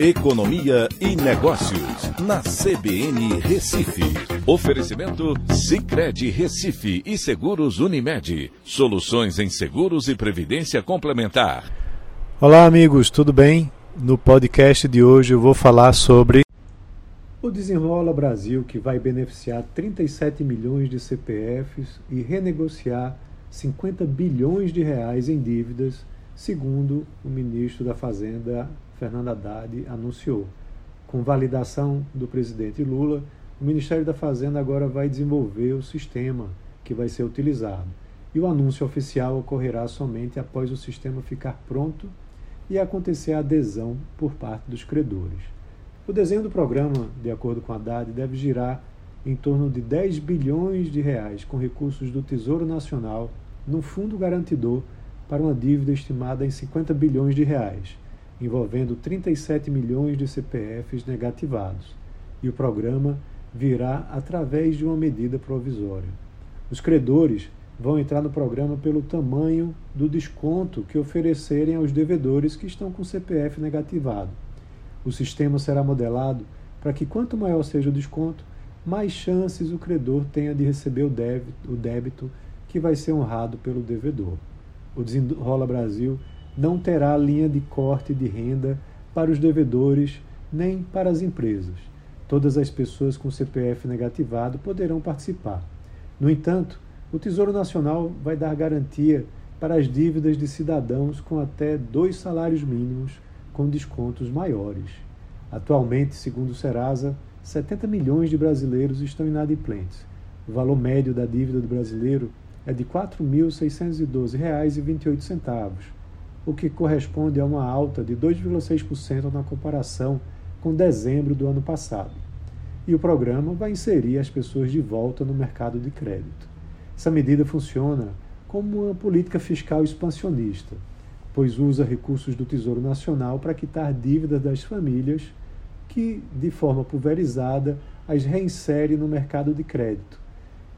Economia e Negócios, na CBN Recife. Oferecimento Cicred Recife e Seguros Unimed. Soluções em seguros e previdência complementar. Olá, amigos, tudo bem? No podcast de hoje eu vou falar sobre o Desenrola Brasil, que vai beneficiar 37 milhões de CPFs e renegociar 50 bilhões de reais em dívidas, segundo o ministro da Fazenda, Fernando Haddad, anunciou. Com validação do presidente Lula, o Ministério da Fazenda agora vai desenvolver o sistema que vai ser utilizado. E o anúncio oficial ocorrerá somente após o sistema ficar pronto e acontecer a adesão por parte dos credores. O desenho do programa, de acordo com Haddad, deve girar em torno de 10 bilhões de reais com recursos do Tesouro Nacional no fundo garantidor para uma dívida estimada em 50 bilhões de reais, envolvendo 37 milhões de CPFs negativados. E o programa virá através de uma medida provisória. Os credores vão entrar no programa pelo tamanho do desconto que oferecerem aos devedores que estão com CPF negativado. O sistema será modelado para que quanto maior seja o desconto, mais chances o credor tenha de receber o débito, o débito que vai ser honrado pelo devedor. O Desenrola Brasil não terá linha de corte de renda para os devedores nem para as empresas. Todas as pessoas com CPF negativado poderão participar. No entanto, o Tesouro Nacional vai dar garantia para as dívidas de cidadãos com até dois salários mínimos com descontos maiores. Atualmente, segundo o Serasa, 70 milhões de brasileiros estão inadimplentes. O valor médio da dívida do brasileiro é de R$ 4.612,28, o que corresponde a uma alta de 2,6% na comparação com dezembro do ano passado. E o programa vai inserir as pessoas de volta no mercado de crédito. Essa medida funciona como uma política fiscal expansionista, pois usa recursos do Tesouro Nacional para quitar dívidas das famílias que, de forma pulverizada, as reinsere no mercado de crédito,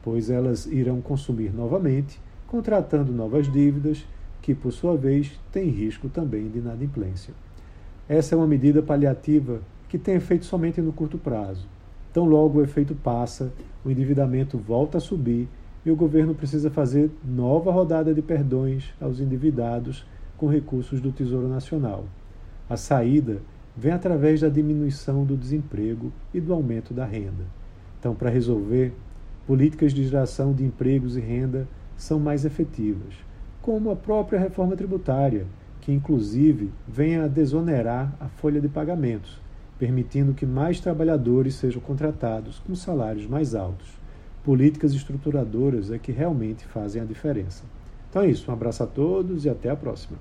pois elas irão consumir novamente, contratando novas dívidas, que, por sua vez, têm risco também de inadimplência. Essa é uma medida paliativa que tem efeito somente no curto prazo. Tão logo o efeito passa, o endividamento volta a subir e o governo precisa fazer nova rodada de perdões aos endividados com recursos do Tesouro Nacional. A saída vem através da diminuição do desemprego e do aumento da renda. Então, para resolver, políticas de geração de empregos e renda são mais efetivas, como a própria reforma tributária, que inclusive vem a desonerar a folha de pagamentos, permitindo que mais trabalhadores sejam contratados com salários mais altos. Políticas estruturadoras é que realmente fazem a diferença. Então é isso, um abraço a todos e até a próxima.